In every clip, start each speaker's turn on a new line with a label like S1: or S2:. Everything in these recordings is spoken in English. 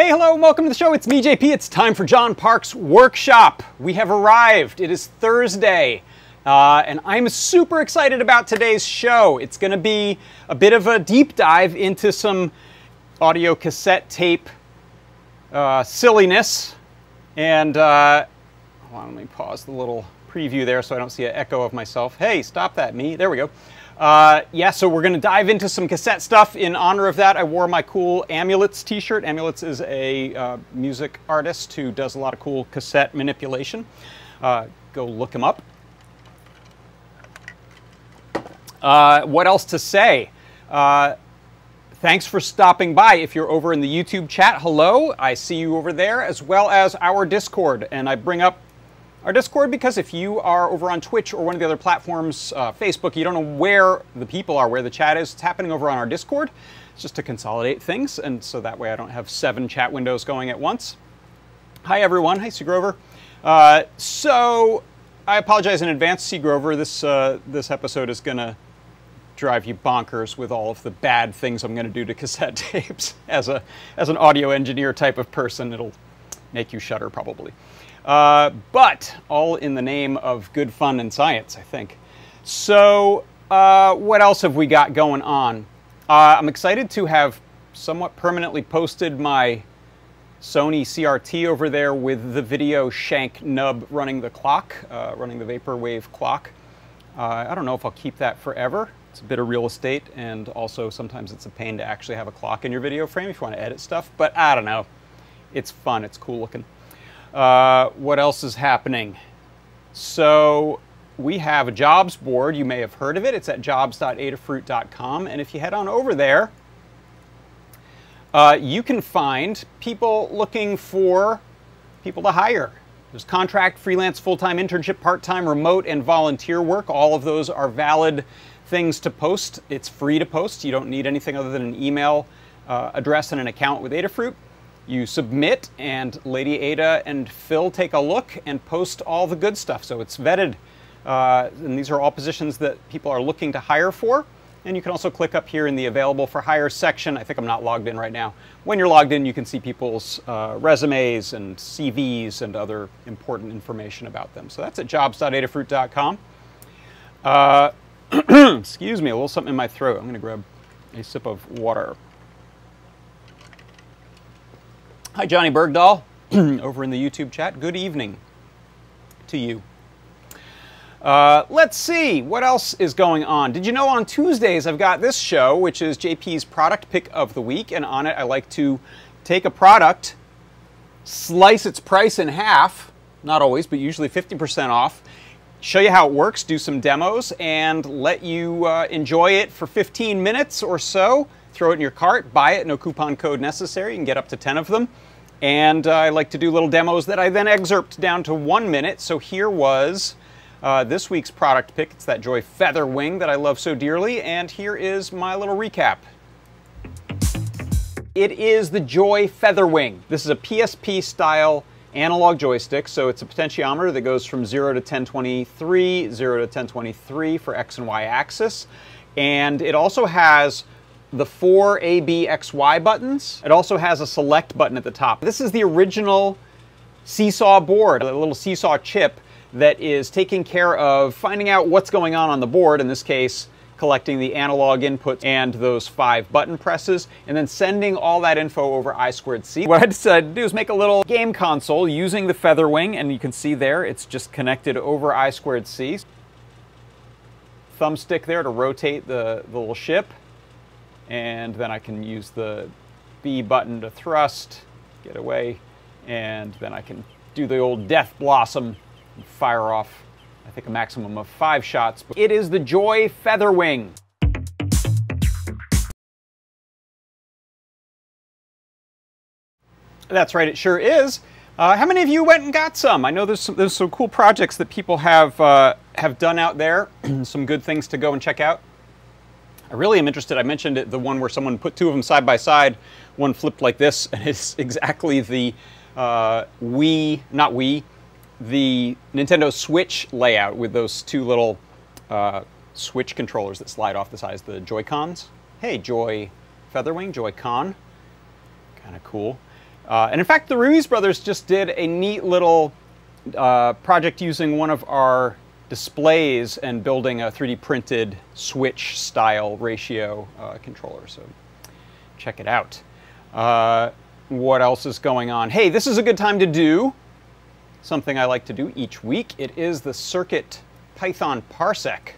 S1: and welcome to the show. It's me, JP. It's time for John Park's workshop. We have arrived. It is Thursday, uh, and I'm super excited about today's show. It's going to be a bit of a deep dive into some audio cassette tape uh, silliness. And uh, on, let me pause the little preview there so I don't see an echo of myself. Hey, stop that, me. There we go. Uh, yeah, so we're going to dive into some cassette stuff. In honor of that, I wore my cool Amulets t-shirt. Amulets is a uh, music artist who does a lot of cool cassette manipulation. Uh, go look him up. Uh, what else to say? Uh, thanks for stopping by. If you're over in the YouTube chat, hello. I see you over there, as well as our Discord. And I bring up our Discord because if you are over on Twitch or one of the other platforms, uh, Facebook, you don't know where the people are, where the chat is, it's happening over on our Discord. It's just to consolidate things, and so that way I don't have seven chat windows going at once. Hi everyone, hi C. Grover. Uh, so I apologize in advance, C. Grover. This uh, this episode is gonna drive you bonkers with all of the bad things I'm gonna do to cassette tapes. As a as an audio engineer type of person, it'll make you shudder probably. Uh, but all in the name of good fun and science, I think. So, uh, what else have we got going on? Uh, I'm excited to have somewhat permanently posted my Sony CRT over there with the video shank nub running the clock, uh, running the Vaporwave clock. Uh, I don't know if I'll keep that forever. It's a bit of real estate, and also sometimes it's a pain to actually have a clock in your video frame if you want to edit stuff, but I don't know. It's fun, it's cool looking. Uh, what else is happening? So we have a jobs board. You may have heard of it. It's at jobs.adafruit.com. And if you head on over there, uh, you can find people looking for people to hire. There's contract, freelance, full-time, internship, part-time, remote, and volunteer work. All of those are valid things to post. It's free to post. You don't need anything other than an email uh, address and an account with Adafruit. You submit, and Lady Ada and Phil take a look and post all the good stuff. So it's vetted. Uh, and these are all positions that people are looking to hire for. And you can also click up here in the available for hire section. I think I'm not logged in right now. When you're logged in, you can see people's uh, resumes and CVs and other important information about them. So that's at jobs.adafruit.com. Uh, excuse me, a little something in my throat. I'm going to grab a sip of water. Hi, Johnny Bergdahl, over in the YouTube chat. Good evening to you. Uh, let's see, what else is going on? Did you know on Tuesdays I've got this show, which is JP's product pick of the week, and on it I like to take a product, slice its price in half, not always, but usually 50% off, show you how it works, do some demos, and let you uh, enjoy it for 15 minutes or so. Throw it in your cart, buy it, no coupon code necessary. You can get up to 10 of them. And uh, I like to do little demos that I then excerpt down to one minute. So here was uh, this week's product pick. It's that Joy Feather Wing that I love so dearly. And here is my little recap. It is the Joy Feather Wing. This is a PSP style analog joystick. So it's a potentiometer that goes from 0 to 1023, 0 to 1023 for X and Y axis. And it also has the four A, B, X, Y buttons. It also has a select button at the top. This is the original Seesaw board, a little Seesaw chip that is taking care of finding out what's going on on the board, in this case, collecting the analog input and those five button presses, and then sending all that info over I squared C. What I decided to do is make a little game console using the Featherwing, and you can see there it's just connected over I squared C. Thumbstick there to rotate the, the little ship and then I can use the B button to thrust, get away, and then I can do the old Death Blossom and fire off, I think, a maximum of five shots. It is the Joy Featherwing. That's right, it sure is. Uh, how many of you went and got some? I know there's some, there's some cool projects that people have uh, have done out there. some good things to go and check out. I really am interested. I mentioned it, the one where someone put two of them side by side, one flipped like this, and it's exactly the uh, Wii, not Wii, the Nintendo Switch layout with those two little uh, Switch controllers that slide off the sides, the Joy-Cons. Hey, Joy Featherwing, Joy-Con. Kind of cool. Uh, and in fact, the Ruiz brothers just did a neat little uh, project using one of our displays and building a 3D printed switch style ratio uh, controller. So check it out. Uh, what else is going on? Hey, this is a good time to do something I like to do each week. It is the Circuit Python Parsec.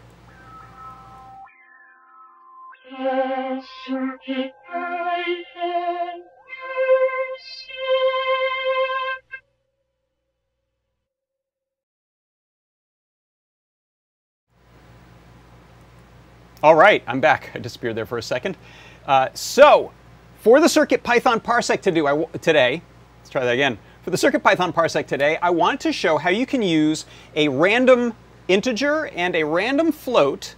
S1: All right, I'm back. I disappeared there for a second. Uh, so, for the Circuit Python Parsec to do today, let's try that again. For the Circuit Python Parsec today, I want to show how you can use a random integer and a random float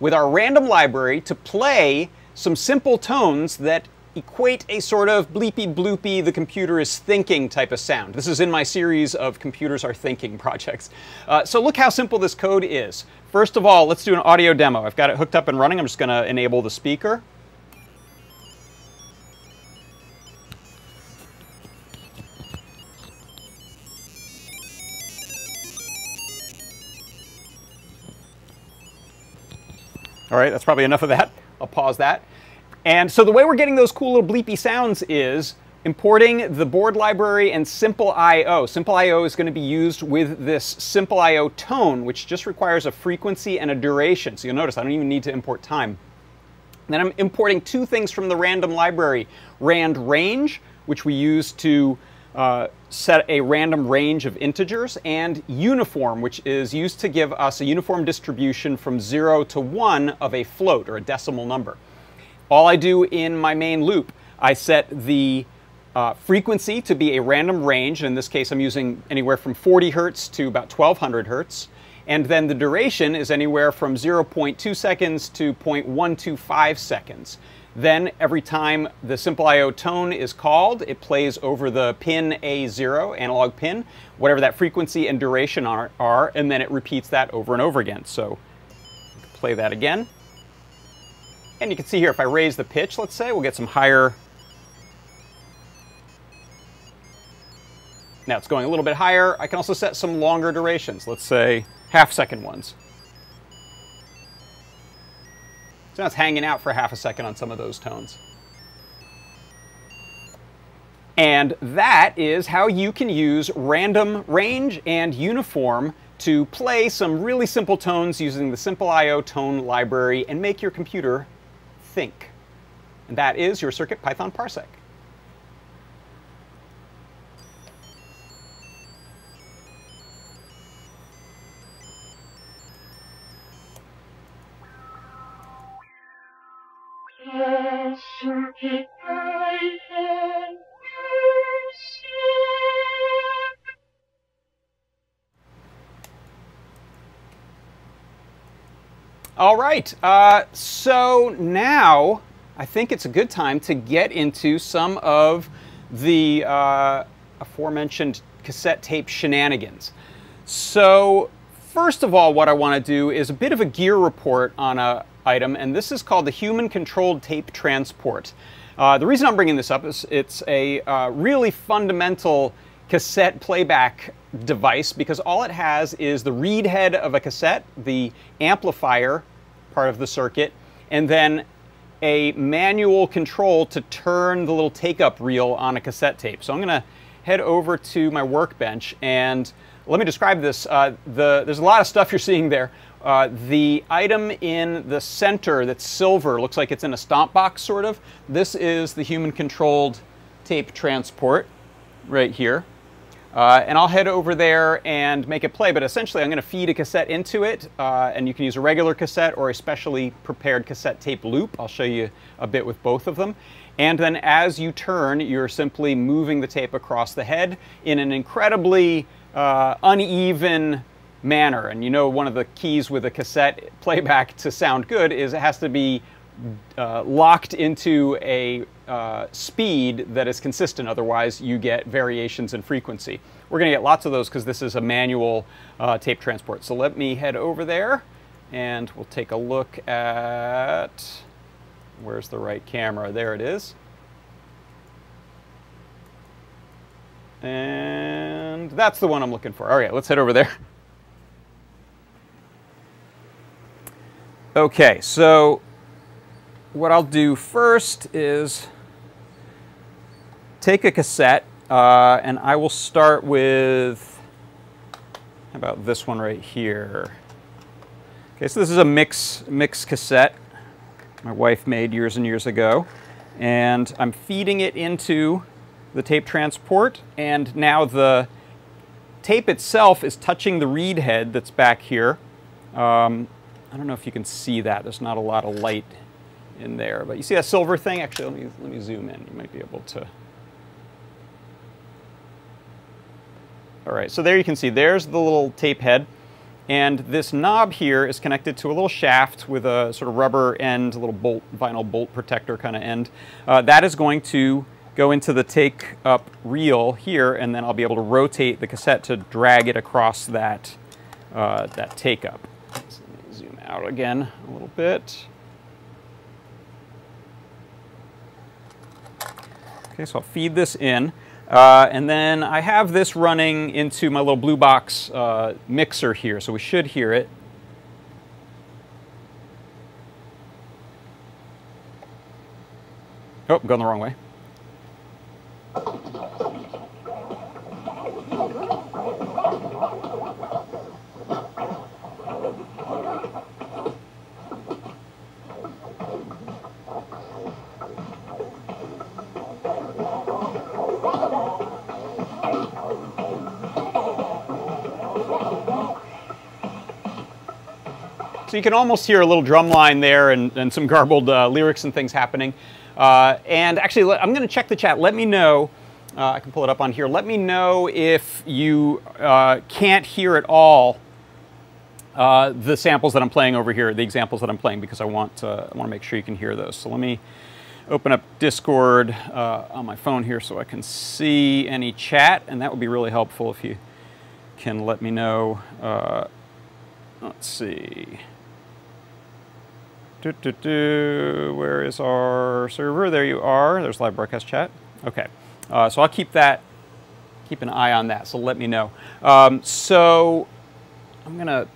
S1: with our random library to play some simple tones that equate a sort of bleepy bloopy, the computer is thinking type of sound. This is in my series of computers are thinking projects. Uh, so look how simple this code is. First of all, let's do an audio demo. I've got it hooked up and running. I'm just going to enable the speaker. All right, that's probably enough of that. I'll pause that. And so the way we're getting those cool little bleepy sounds is importing the board library and Simple I.O. Simple I.O. is going to be used with this Simple I.O. tone, which just requires a frequency and a duration. So you'll notice I don't even need to import time. then I'm importing two things from the random library, rand range, which we use to uh, set a random range of integers, and uniform, which is used to give us a uniform distribution from 0 to 1 of a float or a decimal number. All I do in my main loop, I set the uh, frequency to be a random range. In this case, I'm using anywhere from 40 hertz to about 1200 hertz. And then the duration is anywhere from 0.2 seconds to 0.125 seconds. Then every time the Simple I.O. tone is called, it plays over the pin A0, analog pin, whatever that frequency and duration are, are and then it repeats that over and over again. So play that again. And you can see here, if I raise the pitch, let's say, we'll get some higher. Now it's going a little bit higher. I can also set some longer durations, let's say half second ones. So now it's hanging out for half a second on some of those tones. And that is how you can use random range and uniform to play some really simple tones using the Simple I.O. tone library and make your computer think. And that is your Circuit Python parsec. Right, uh, so now I think it's a good time to get into some of the uh, aforementioned cassette tape shenanigans. So first of all, what I want to do is a bit of a gear report on a item, and this is called the Human Controlled Tape Transport. Uh, the reason I'm bringing this up is it's a uh, really fundamental cassette playback device because all it has is the read head of a cassette, the amplifier part of the circuit, and then a manual control to turn the little take-up reel on a cassette tape. So I'm going to head over to my workbench and let me describe this. Uh, the, there's a lot of stuff you're seeing there. Uh, the item in the center that's silver looks like it's in a stomp box, sort of. This is the human-controlled tape transport right here. Uh, and I'll head over there and make it play, but essentially I'm going to feed a cassette into it, uh, and you can use a regular cassette or a specially prepared cassette tape loop. I'll show you a bit with both of them. And then as you turn, you're simply moving the tape across the head in an incredibly uh, uneven manner. And you know one of the keys with a cassette playback to sound good is it has to be uh, locked into a uh, speed that is consistent. Otherwise, you get variations in frequency. We're going to get lots of those because this is a manual uh, tape transport. So let me head over there and we'll take a look at, where's the right camera? There it is. And that's the one I'm looking for. All right, let's head over there. Okay, so what I'll do first is take a cassette uh, and I will start with, how about this one right here? Okay, so this is a mix, mix cassette my wife made years and years ago. And I'm feeding it into the tape transport and now the tape itself is touching the read head that's back here. Um, I don't know if you can see that. There's not a lot of light in there, but you see that silver thing? Actually, let me, let me zoom in. You might be able to. All right, so there you can see, there's the little tape head. And this knob here is connected to a little shaft with a sort of rubber end, a little bolt, vinyl bolt protector kind of end. Uh, that is going to go into the take up reel here, and then I'll be able to rotate the cassette to drag it across that, uh, that take up. So zoom out again a little bit. Okay, so I'll feed this in. Uh, and then I have this running into my little blue box uh, mixer here, so we should hear it. Oh, going the wrong way. So you can almost hear a little drum line there and, and some garbled uh, lyrics and things happening. Uh, and actually, I'm going to check the chat. Let me know. Uh, I can pull it up on here. Let me know if you uh, can't hear at all uh, the samples that I'm playing over here, the examples that I'm playing, because I want, I want to make sure you can hear those. So let me open up Discord uh, on my phone here so I can see any chat, and that would be really helpful if you can let me know. let's see. Do, do, do. Where is our server? There you are. There's live broadcast chat. Okay. Uh, so I'll keep that, keep an eye on that. So let me know. Um, so I'm going to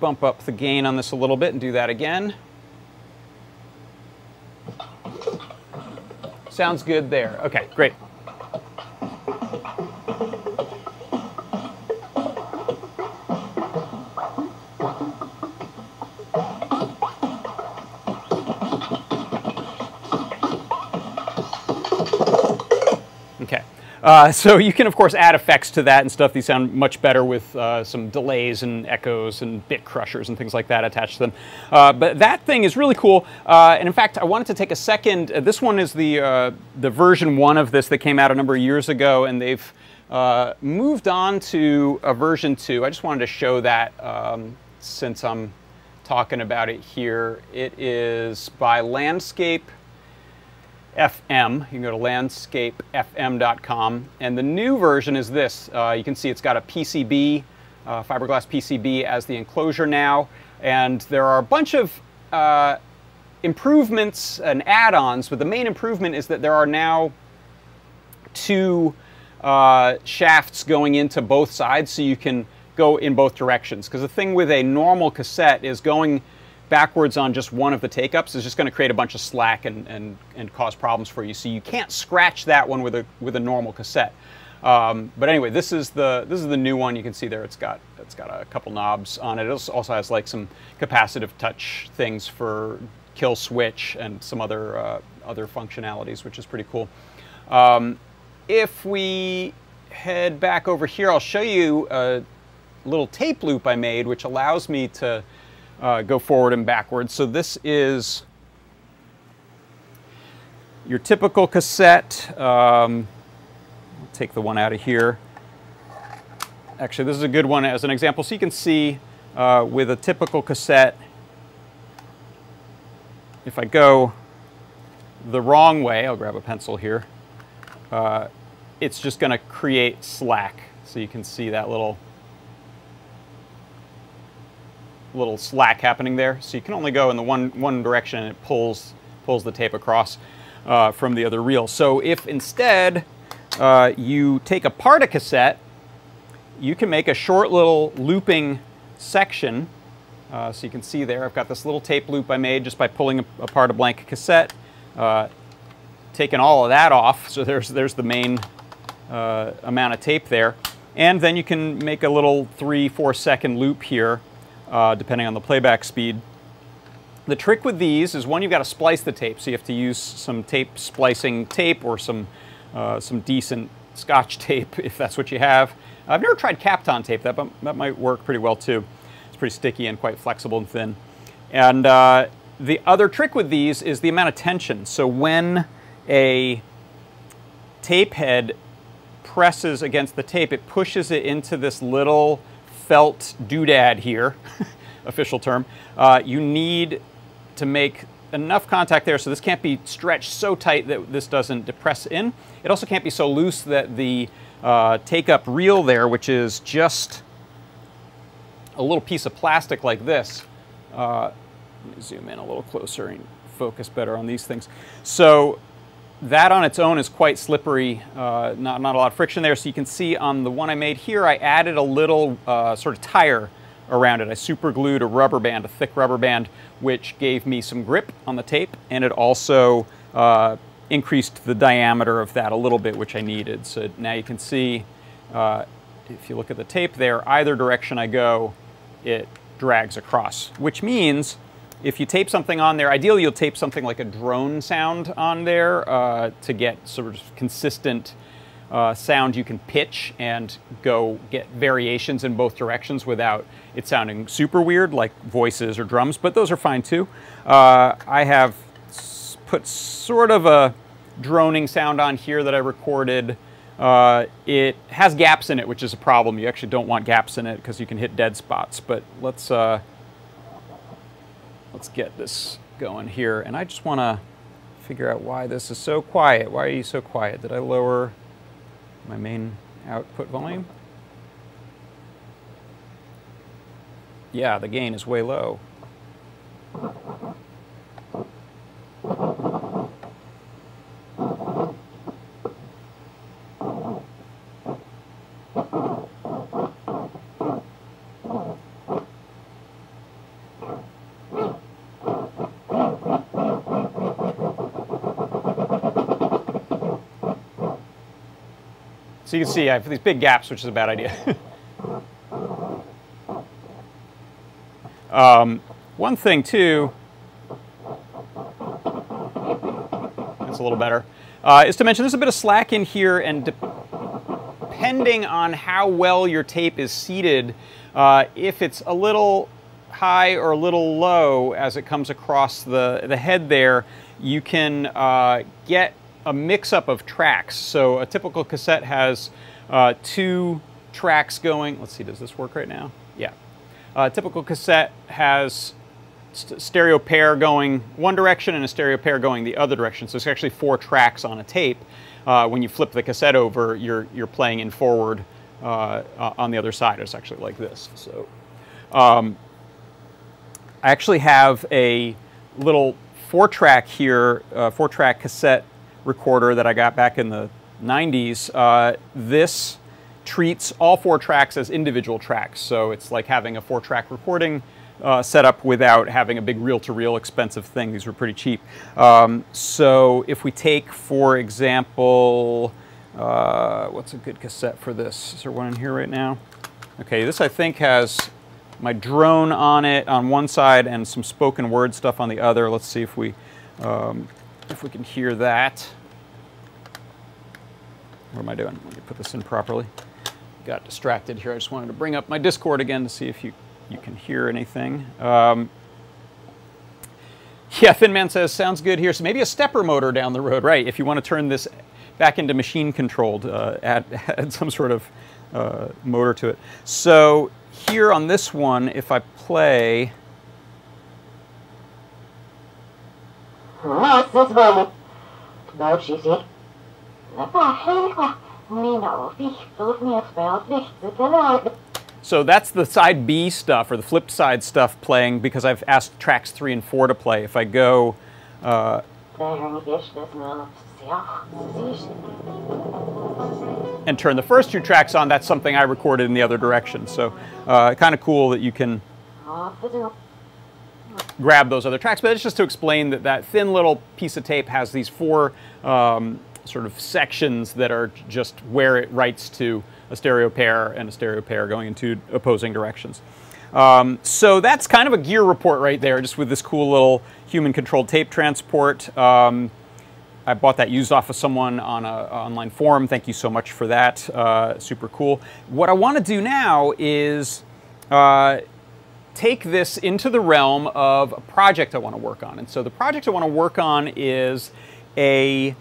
S1: bump up the gain on this a little bit and do that again. Sounds good there. Okay, great. Uh, so you can, of course, add effects to that and stuff. These sound much better with uh, some delays and echoes and bit crushers and things like that attached to them. Uh, but that thing is really cool. Uh, and in fact, I wanted to take a second. Uh, this one is the, uh, the version one of this that came out a number of years ago, and they've moved on to a version two. I just wanted to show that um, since I'm talking about it here. It is by Landscape FM. You can go to landscapefm.com. And the new version is this. Uh, you can see it's got a PCB, uh, fiberglass PCB as the enclosure now. And there are a bunch of uh, improvements and add-ons, but the main improvement is that there are now two uh, shafts going into both sides so you can go in both directions. Because the thing with a normal cassette is going backwards on just one of the take-ups is just going to create a bunch of slack and, and, and cause problems for you. So you can't scratch that one with a, with a normal cassette. Um, but anyway, this is the this is the new one. You can see there it's got it's got a couple knobs on it. It also has like some capacitive touch things for kill switch and some other uh, other functionalities, which is pretty cool. Um, if we head back over here, I'll show you a little tape loop I made, which allows me to uh, go forward and backwards. So this is your typical cassette. Um, take the one out of here. Actually, this is a good one as an example. So you can see uh, with a typical cassette, if I go the wrong way, I'll grab a pencil here, uh, it's just going to create slack. So you can see that little little slack happening there. So you can only go in the one, one direction and it pulls, pulls the tape across uh, from the other reel. So if instead uh, you take apart a cassette, you can make a short little looping section. Uh, so you can see there, I've got this little tape loop I made just by pulling apart a blank cassette, uh, taking all of that off. So there's, there's the main uh, amount of tape there. And then you can make a little three, four second loop here, uh, depending on the playback speed. The trick with these is one, you've got to splice the tape. So you have to use some tape splicing tape or some, uh, some decent scotch tape if that's what you have. I've never tried Kapton tape, that, that might work pretty well too. It's pretty sticky and quite flexible and thin. And uh, the other trick with these is the amount of tension. So when a tape head presses against the tape, it pushes it into this little felt doodad here, official term. Uh, you need to make enough contact there so this can't be stretched so tight that this doesn't depress in. It also can't be so loose that the uh, take up reel there, which is just a little piece of plastic like this. Uh, let me zoom in a little closer and focus better on these things. So that on its own is quite slippery, uh, not, not a lot of friction there. So you can see on the one I made here, I added a little uh, sort of tire around it. I super glued a rubber band, a thick rubber band, which gave me some grip on the tape, and it also uh, increased the diameter of that a little bit, which I needed. So now you can see, uh, if you look at the tape there, either direction I go, it drags across, which means if you tape something on there, ideally you'll tape something like a drone sound on there uh, to get sort of consistent uh, sound you can pitch and go get variations in both directions without it sounding super weird like voices or drums, but those are fine too. Uh, I have put sort of a droning sound on here that I recorded. Uh, it has gaps in it, which is a problem. You actually don't want gaps in it because you can hit dead spots, but let's, uh, let's get this going here. And I just want to figure out why this is so quiet. Why are you so quiet? Did I lower my main output volume. Yeah, the gain is way low. So you can see I have these big gaps, which is a bad idea. um, one thing too, that's a little better, uh, is to mention there's a bit of slack in here and depending on how well your tape is seated, uh, if it's a little high or a little low as it comes across the, the head there, you can uh, get a mix-up of tracks. So a typical cassette has uh, two tracks going. Let's see, does this work right now? Yeah. A typical cassette has st stereo pair going one direction and a stereo pair going the other direction. So it's actually four tracks on a tape. Uh, when you flip the cassette over, you're, you're playing in forward uh, uh on the other side. It's actually like this. So um, I actually have a little four track here, uh, four track cassette recorder that I got back in the 90s, uh, this treats all four tracks as individual tracks. So it's like having a four track recording uh, setup without having a big reel to reel expensive thing. These were pretty cheap. Um, so if we take, for example, uh, what's a good cassette for this? Is there one in here right now? Okay, this I think has my drone on it on one side and some spoken word stuff on the other. Let's see if we um, if we can hear that. What am I doing? Let me put this in properly. Got distracted here. I just wanted to bring up my Discord again to see if you, you can hear anything. Um, yeah, Thin Man says, sounds good here. So maybe a stepper motor down the road, right? If you want to turn this back into machine controlled, uh, add, add some sort of uh, motor to it. So here on this one, if I play, So that's the side B stuff, or the flip side stuff playing, because I've asked tracks three and four to play. If I go... Uh, and turn the first two tracks on, that's something I recorded in the other direction. So uh, kind of cool that you can grab those other tracks. But it's just to explain that that thin little piece of tape has these four um, sort of sections that are just where it writes to a stereo pair and a stereo pair going in two opposing directions. Um, so that's kind of a gear report right there, just with this cool little human-controlled tape transport. Um, I bought that used off of someone on an online forum. Thank you so much for that. Uh, super cool. What I want to do now is uh, take this into the realm of a project I want to work on. And so the project I want to work on is a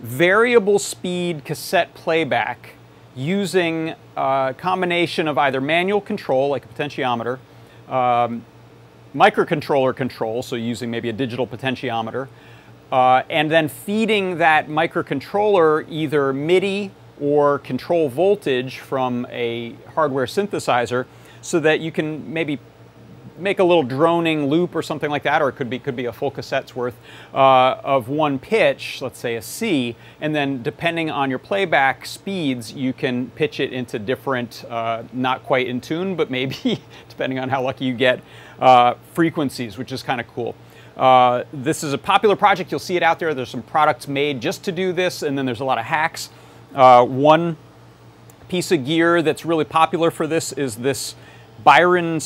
S1: variable speed cassette playback using a combination of either manual control, like a potentiometer, um, microcontroller control, so using maybe a digital potentiometer, uh, and then feeding that microcontroller either MIDI or control voltage from a hardware synthesizer so that you can maybe make a little droning loop or something like that, or it could be could be a full cassette's worth uh, of one pitch, let's say a C, and then depending on your playback speeds, you can pitch it into different, uh, not quite in tune, but maybe depending on how lucky you get, uh, frequencies, which is kind of cool. Uh, this is a popular project. You'll see it out there. There's some products made just to do this, and then there's a lot of hacks. Uh, one piece of gear that's really popular for this is this Byron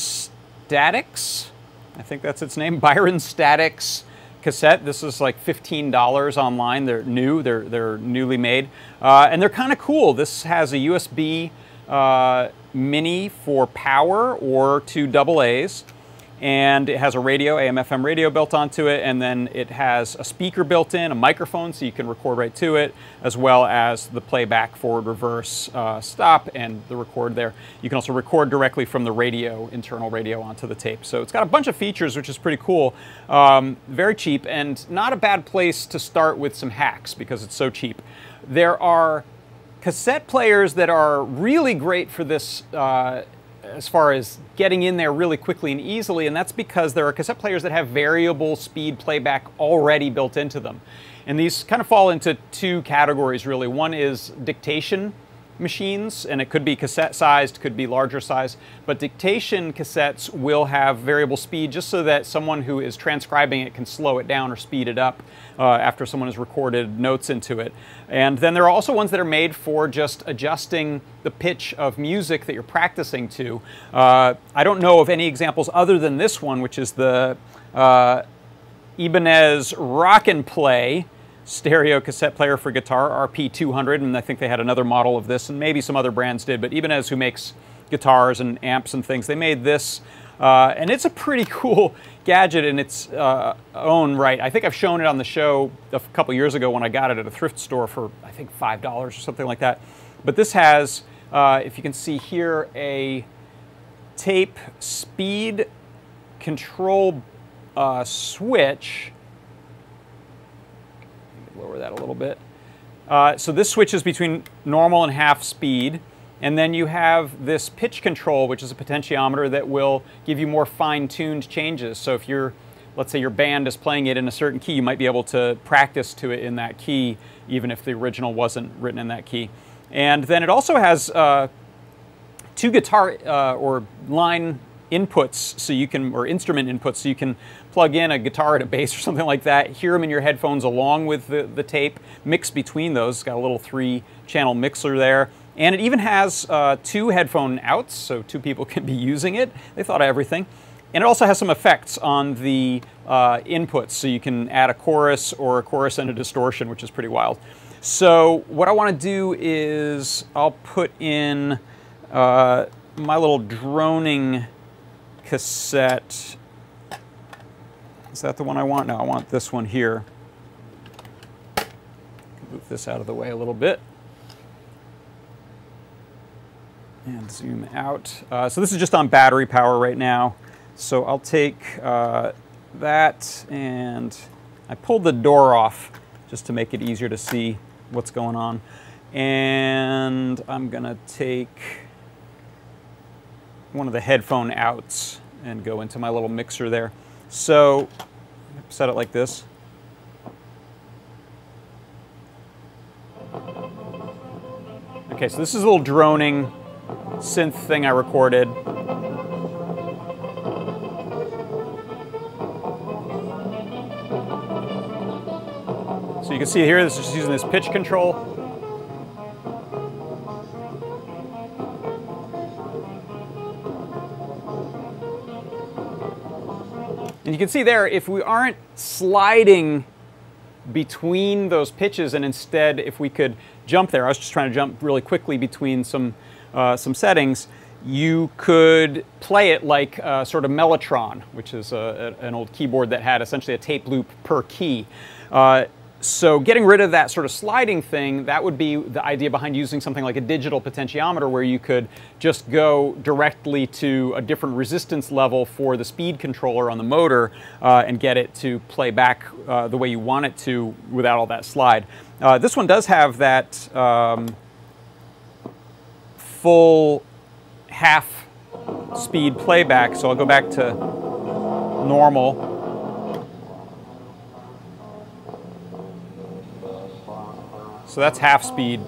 S1: Statics. I think that's its name, Byron Statics cassette. This is like $15 online. They're new, they're, they're newly made. Uh, and they're kind of cool. This has a USB uh, mini for power or two double A's and it has a radio, AM FM radio built onto it, and then it has a speaker built in, a microphone so you can record right to it, as well as the playback, forward, reverse, uh, stop, and the record there. You can also record directly from the radio, internal radio, onto the tape. So it's got a bunch of features, which is pretty cool. Um, very cheap, and not a bad place to start with some hacks because it's so cheap. There are cassette players that are really great for this. Uh, as far as getting in there really quickly and easily, and that's because there are cassette players that have variable speed playback already built into them. And these kind of fall into two categories really. One is dictation machines, and it could be cassette sized, could be larger size, but dictation cassettes will have variable speed just so that someone who is transcribing it can slow it down or speed it up uh, after someone has recorded notes into it. And then there are also ones that are made for just adjusting the pitch of music that you're practicing to. Uh, I don't know of any examples other than this one, which is the uh, Ibanez Rock and Play stereo cassette player for guitar, RP200, and I think they had another model of this, and maybe some other brands did, but Ibanez, who makes guitars and amps and things, they made this, uh, and it's a pretty cool gadget in its uh, own right. I think I've shown it on the show a couple years ago when I got it at a thrift store for, I think, $5 or something like that. But this has, uh, if you can see here, a tape speed control uh, switch lower that a little bit. Uh, so this switches between normal and half speed. And then you have this pitch control, which is a potentiometer that will give you more fine-tuned changes. So if you're, let's say your band is playing it in a certain key, you might be able to practice to it in that key, even if the original wasn't written in that key. And then it also has uh, two guitar uh, or line inputs so you can, or instrument inputs, so you can plug in a guitar and a bass or something like that, hear them in your headphones along with the, the tape, mix between those. It's got a little three channel mixer there. And it even has uh, two headphone outs, so two people can be using it. They thought of everything. And it also has some effects on the uh, inputs, so you can add a chorus or a chorus and a distortion, which is pretty wild. So what I want to do is I'll put in uh, my little droning cassette. Is that the one I want? No, I want this one here. Move this out of the way a little bit. And zoom out. Uh, so this is just on battery power right now. So I'll take uh, that and I pulled the door off just to make it easier to see what's going on. And I'm gonna take one of the headphone outs and go into my little mixer there. So set it like this. Okay, so this is a little droning synth thing I recorded. So you can see here, this is just using this pitch control. Can see there, if we aren't sliding between those pitches and instead if we could jump there, I was just trying to jump really quickly between some, uh, some settings, you could play it like uh, sort of Mellotron, which is a, a, an old keyboard that had essentially a tape loop per key. Uh, so getting rid of that sort of sliding thing, that would be the idea behind using something like a digital potentiometer where you could just go directly to a different resistance level for the speed controller on the motor uh, and get it to play back uh, the way you want it to without all that slide. Uh, this one does have that um, full half speed playback, so I'll go back to normal. So that's half speed.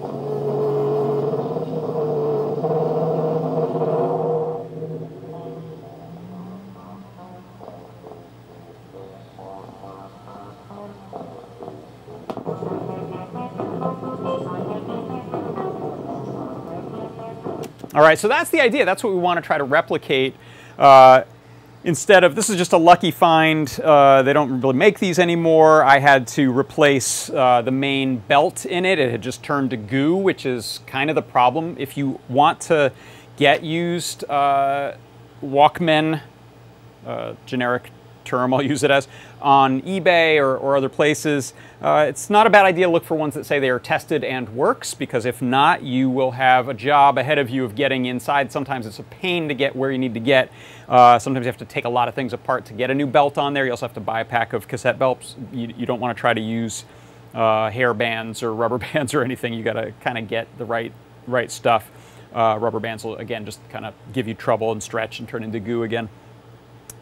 S1: All right, so that's the idea. That's what we want to try to replicate uh, instead of, this is just a lucky find, uh, they don't really make these anymore. I had to replace uh, the main belt in it. It had just turned to goo, which is kind of the problem. If you want to get used uh, Walkmen, uh, generic term I'll use it as, on eBay or, or other places, uh, it's not a bad idea to look for ones that say they are tested and works, because if not, you will have a job ahead of you of getting inside. Sometimes it's a pain to get where you need to get. Uh, sometimes you have to take a lot of things apart to get a new belt on there. You also have to buy a pack of cassette belts. You, you don't want to try to use uh, hair bands or rubber bands or anything. You got to kind of get the right, right stuff. Uh, rubber bands will, again, just kind of give you trouble and stretch and turn into goo again.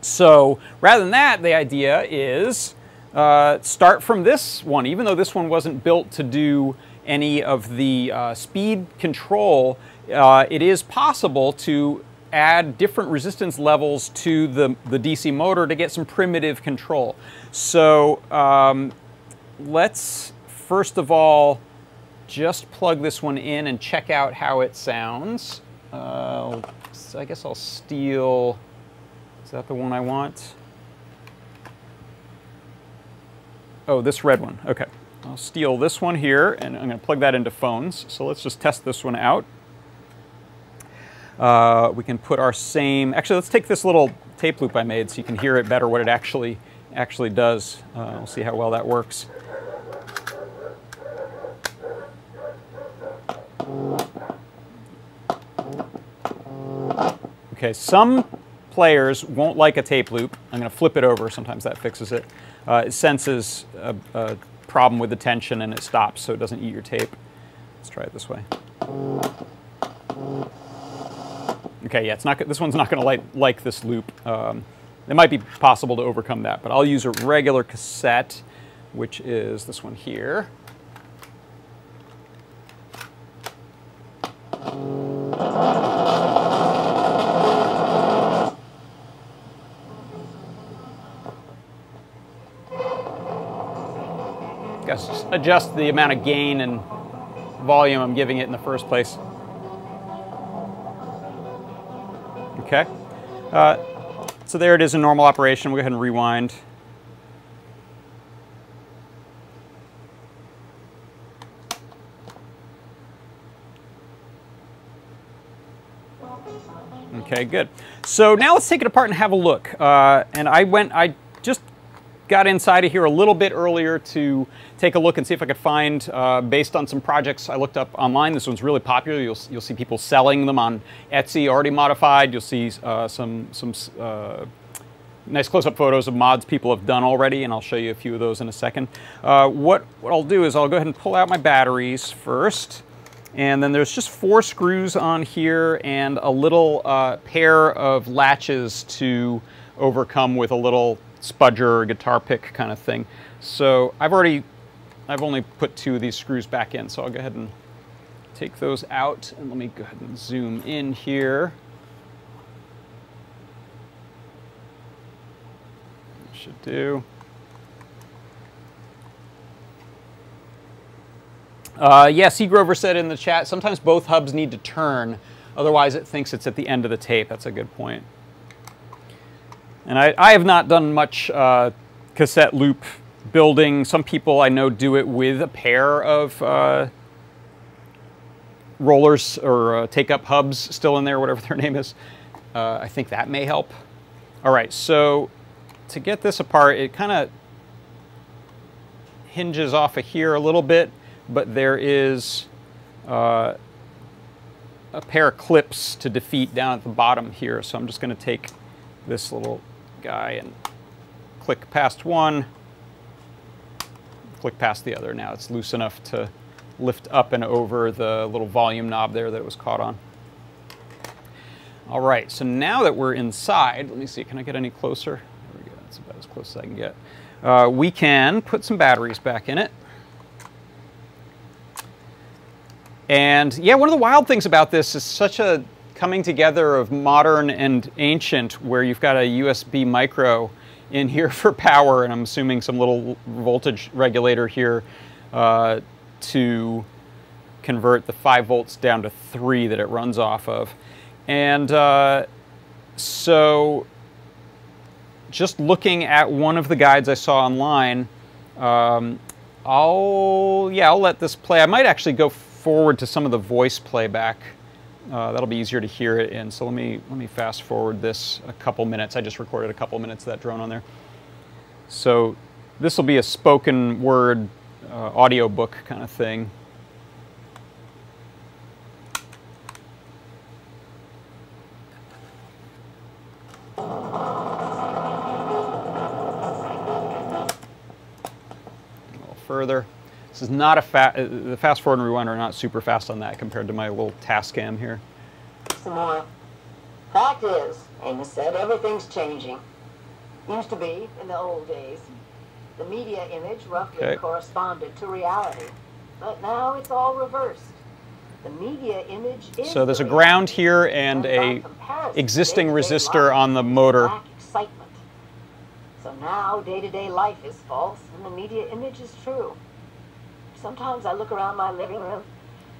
S1: So rather than that, the idea is uh, start from this one. Even though this one wasn't built to do any of the uh, speed control, uh, it is possible to add different resistance levels to the, the DC motor to get some primitive control. So um, let's first of all just plug this one in and check out how it sounds. Uh, I guess I'll steal is that the one I want? Oh, this red one. Okay. I'll steal this one here, and I'm going to plug that into phones. So let's just test this one out. Uh, we can put our same, actually let's take this little tape loop I made so you can hear it better what it actually actually does. Uh, we'll see how well that works. Okay, some players won't like a tape loop. I'm going to flip it over. Sometimes that fixes it. Uh, it senses a, a, problem with the tension and it stops so it doesn't eat your tape. Let's try it this way. Okay, yeah, it's not. This one's not going to like this loop. Um, it might be possible to overcome that, but I'll use a regular cassette, which is this one here. Adjust the amount of gain and volume I'm giving it in the first place. Okay. Uh, so there it is in normal operation. We'll go ahead and rewind. Okay, good. So now let's take it apart and have a look. Uh, and I went, I just got inside of here a little bit earlier to take a look and see if I could find, uh, based on some projects I looked up online, this one's really popular. You'll, you'll see people selling them on Etsy already modified. You'll see uh, some, some uh, nice close-up photos of mods people have done already, and I'll show you a few of those in a second. Uh, what, what I'll do is I'll go ahead and pull out my batteries first. And then there's just four screws on here and a little uh, pair of latches to overcome with a little spudger guitar pick kind of thing. So I've already, I've only put two of these screws back in, so I'll go ahead and take those out and let me go ahead and zoom in here. Should do. Uh, yeah, Seagrover said in the chat, sometimes both hubs need to turn, otherwise it thinks it's at the end of the tape. That's a good point. And I, I have not done much uh, cassette loop building. Some people I know do it with a pair of uh, rollers or uh, take-up hubs still in there, whatever their name is. Uh, I think that may help. All right, so to get this apart, it kind of hinges off of here a little bit, but there is uh, a pair of clips to defeat down at the bottom here. So I'm just going to take this little guy and click past one, click past the other. Now it's loose enough to lift up and over the little volume knob there that it was caught on. All right, so now that we're inside, let me see, can I get any closer? There we go, that's about as close as I can get. Uh, we can put some batteries back in it. And yeah, one of the wild things about this is such a coming together of modern and ancient where you've got a USB micro in here for power and I'm assuming some little voltage regulator here uh, to convert the 5 volts down to 3 that it runs off of. And uh, so just looking at one of the guides I saw online, um, I'll, yeah, I'll let this play. I might actually go forward to some of the voice playback. Uh, that'll be easier to hear it in. So let me, let me fast forward this a couple minutes. I just recorded a couple minutes of that drone on there. So this will be a spoken word uh, audio book kind of thing. A little further. This is not a fast, uh, the fast forward and rewind are not super fast on that compared to my little Tascam here.
S2: Some more. Fact is, Amos said, everything's changing. Used to be, in the old days, the media image roughly okay. corresponded to reality. But now it's all reversed. The media image is
S1: So there's a ground here and, and a existing resistor on the motor.
S2: Excitement. So now day-to-day -day life is false and the media image is true. Sometimes I look around my living room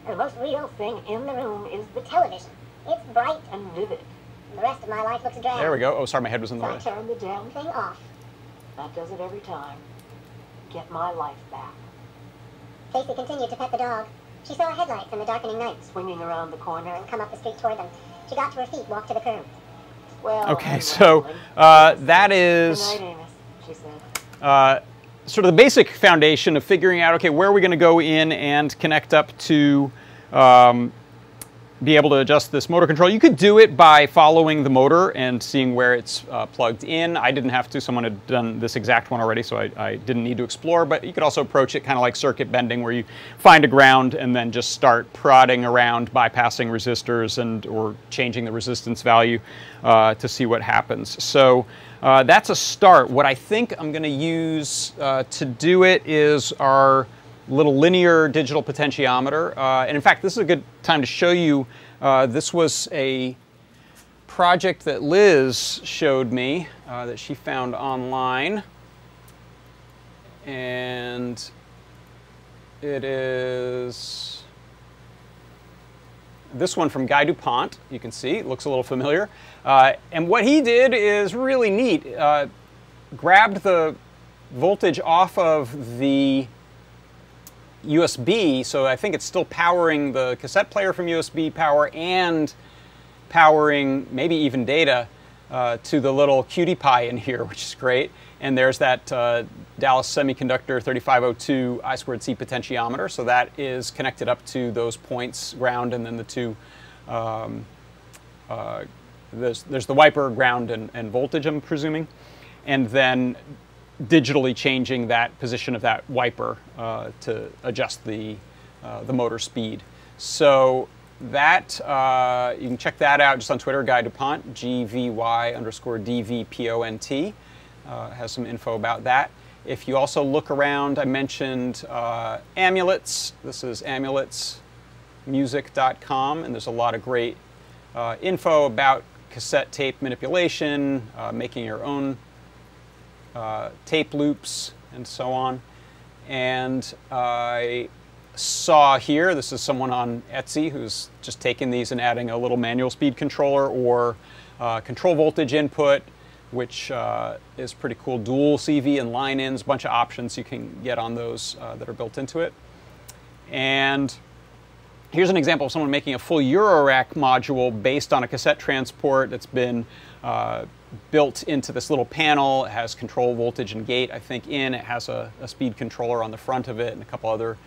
S2: and the most real thing in the room is the television. It's bright and vivid. The rest of my life looks drab.
S1: There we go. Oh, sorry, my head was in the
S2: way. I turn the damn thing off. That does it every time. Get my life back.
S3: Casey continued to pet the dog. She saw headlights in the darkening night.
S2: Swinging around the corner
S3: and come up the street toward them. She got to her feet, walked to the curb.
S2: Well,
S1: okay, so uh, that is.
S2: Good night, Amos, she said.
S1: Uh, sort of the basic foundation of figuring out, okay, where are we going to go in and connect up to um, be able to adjust this motor control. You could do it by following the motor and seeing where it's uh, plugged in. I didn't have to, someone had done this exact one already, so I, I didn't need to explore, but you could also approach it kind of like circuit bending where you find a ground and then just start prodding around, bypassing resistors and or changing the resistance value uh, to see what happens. So uh, that's a start. What I think I'm going to use uh, to do it is our little linear digital potentiometer. Uh, and in fact, this is a good time to show you, uh, this was a project that Liz showed me uh, that she found online. And it is this one from Guy DuPont, you can see, it looks a little familiar. Uh, and what he did is really neat. Uh, grabbed the voltage off of the USB, so I think it's still powering the cassette player from USB power and powering maybe even data uh, to the little QT Py in here, which is great. And there's that uh, Dallas Semiconductor 3502 I squared C potentiometer, so that is connected up to those points, ground, and then the two. Um, uh, there's, there's the wiper, ground, and, and voltage, I'm presuming. And then digitally changing that position of that wiper uh, to adjust the, uh, the motor speed. So that, uh, you can check that out just on Twitter, Guy DuPont, G-V-Y underscore D-V-P-O-N-T, uh, has some info about that. If you also look around, I mentioned uh, amulets. This is amulets music.com, and there's a lot of great uh, info about cassette tape manipulation, uh, making your own uh, tape loops, and so on. And I saw here, this is someone on Etsy who's just taking these and adding a little manual speed controller or uh, control voltage input, which uh, is pretty cool. Dual CV and line ins, bunch of options you can get on those uh, that are built into it. And here's an example of someone making a full Eurorack module based on a cassette transport that's been uh, built into this little panel. It has control voltage and gate, I think, in. It has a, a, speed controller on the front of it and a couple other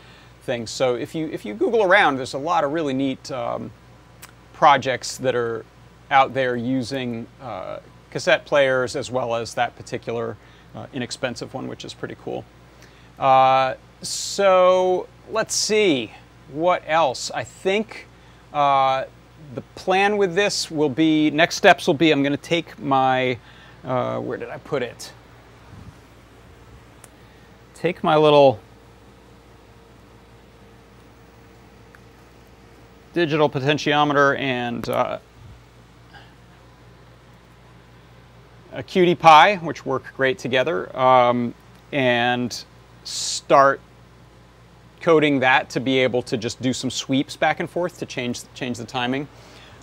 S1: things. So if you if you Google around, there's a lot of really neat um, projects that are out there using uh, cassette players as well as that particular uh, inexpensive one, which is pretty cool. Uh, so let's see what else. I think uh, the plan with this will be next steps will be I'm going to take my uh, where did I put it? Take my little digital potentiometer and uh, a QT Py, which work great together, um, and start coding that to be able to just do some sweeps back and forth to change change the timing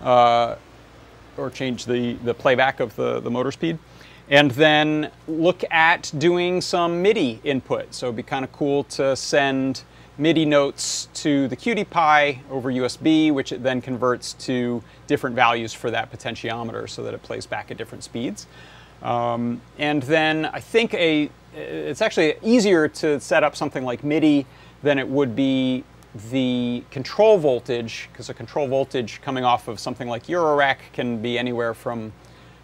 S1: uh, or change the, the playback of the, the motor speed. And then look at doing some MIDI input. So it'd be kind of cool to send MIDI notes to the QT Py over USB, which it then converts to different values for that potentiometer so that it plays back at different speeds. Um, and then I think a, it's actually easier to set up something like MIDI than it would be the control voltage, because a control voltage coming off of something like Eurorack can be anywhere from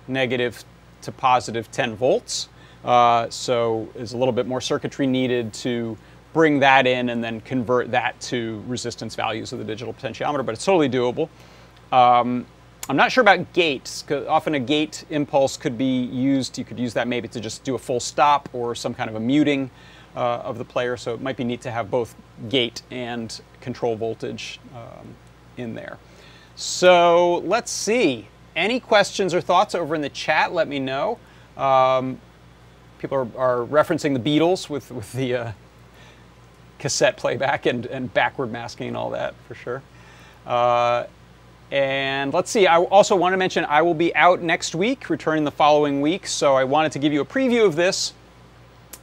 S1: negative to positive 10 volts. Uh, so there's a little bit more circuitry needed to bring that in and then convert that to resistance values of the digital potentiometer, but it's totally doable. Um, I'm not sure about gates, because often a gate impulse could be used, you could use that maybe to just do a full stop or some kind of a muting uh, of the player, so it might be neat to have both gate and control voltage um, in there. So let's see. Any questions or thoughts over in the chat, let me know. Um, people are, are, referencing the Beatles with, with the uh, cassette playback and, and backward masking and all that for sure. Uh, and let's see, I also want to mention I will be out next week, returning the following week. So I wanted to give you a preview of this.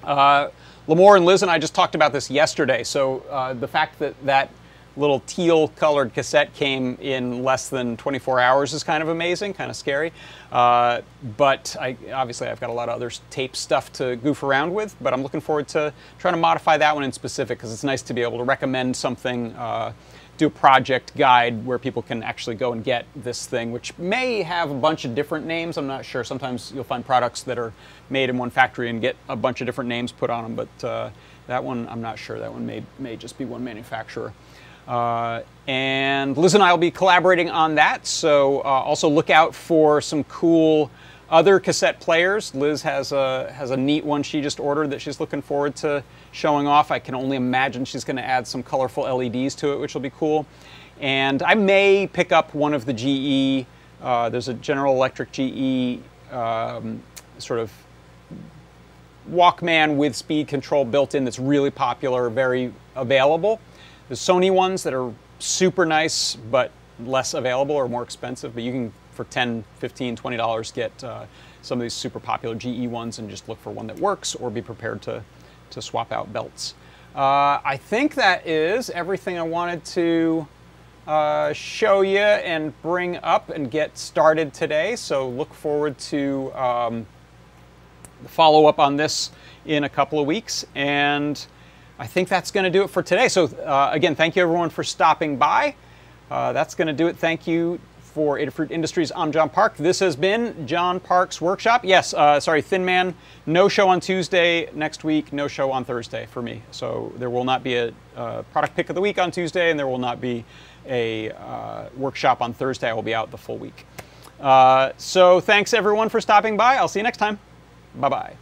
S1: Uh, Limor and Liz and I just talked about this yesterday. So uh, the fact that that little teal colored cassette came in less than 24 hours is kind of amazing, kind of scary. Uh, but I, obviously I've got a lot of other tape stuff to goof around with, but I'm looking forward to trying to modify that one in specific because it's nice to be able to recommend something uh, do a project guide where people can actually go and get this thing, which may have a bunch of different names. I'm not sure. Sometimes you'll find products that are made in one factory and get a bunch of different names put on them, but uh, that one, I'm not sure. That one may, may just be one manufacturer. Uh, and Liz and I will be collaborating on that, so uh, also look out for some cool other cassette players. Liz has a, has a neat one she just ordered that she's looking forward to showing off. I can only imagine she's going to add some colorful LEDs to it, which will be cool. And I may pick up one of the GE, uh, there's a General Electric GE um, sort of Walkman with speed control built in that's really popular, very available. The Sony ones that are super nice but less available or more expensive, but you can for 10, 15, 20 dollars get uh, some of these super popular GE ones and just look for one that works or be prepared to, to swap out belts. Uh, I think that is everything I wanted to uh, show you and bring up and get started today. So look forward to um, follow up on this in a couple of weeks. And I think that's going to do it for today. So uh, again, thank you everyone for stopping by. Uh, that's going to do it. Thank you for Adafruit Industries. I'm John Park. This has been John Park's Workshop. Yes, uh, sorry, Thin Man. No show on Tuesday next week. No show on Thursday for me. So there will not be a uh, product pick of the week on Tuesday, and there will not be a uh, workshop on Thursday. I will be out the full week. Uh, so thanks everyone for stopping by. I'll see you next time. Bye bye.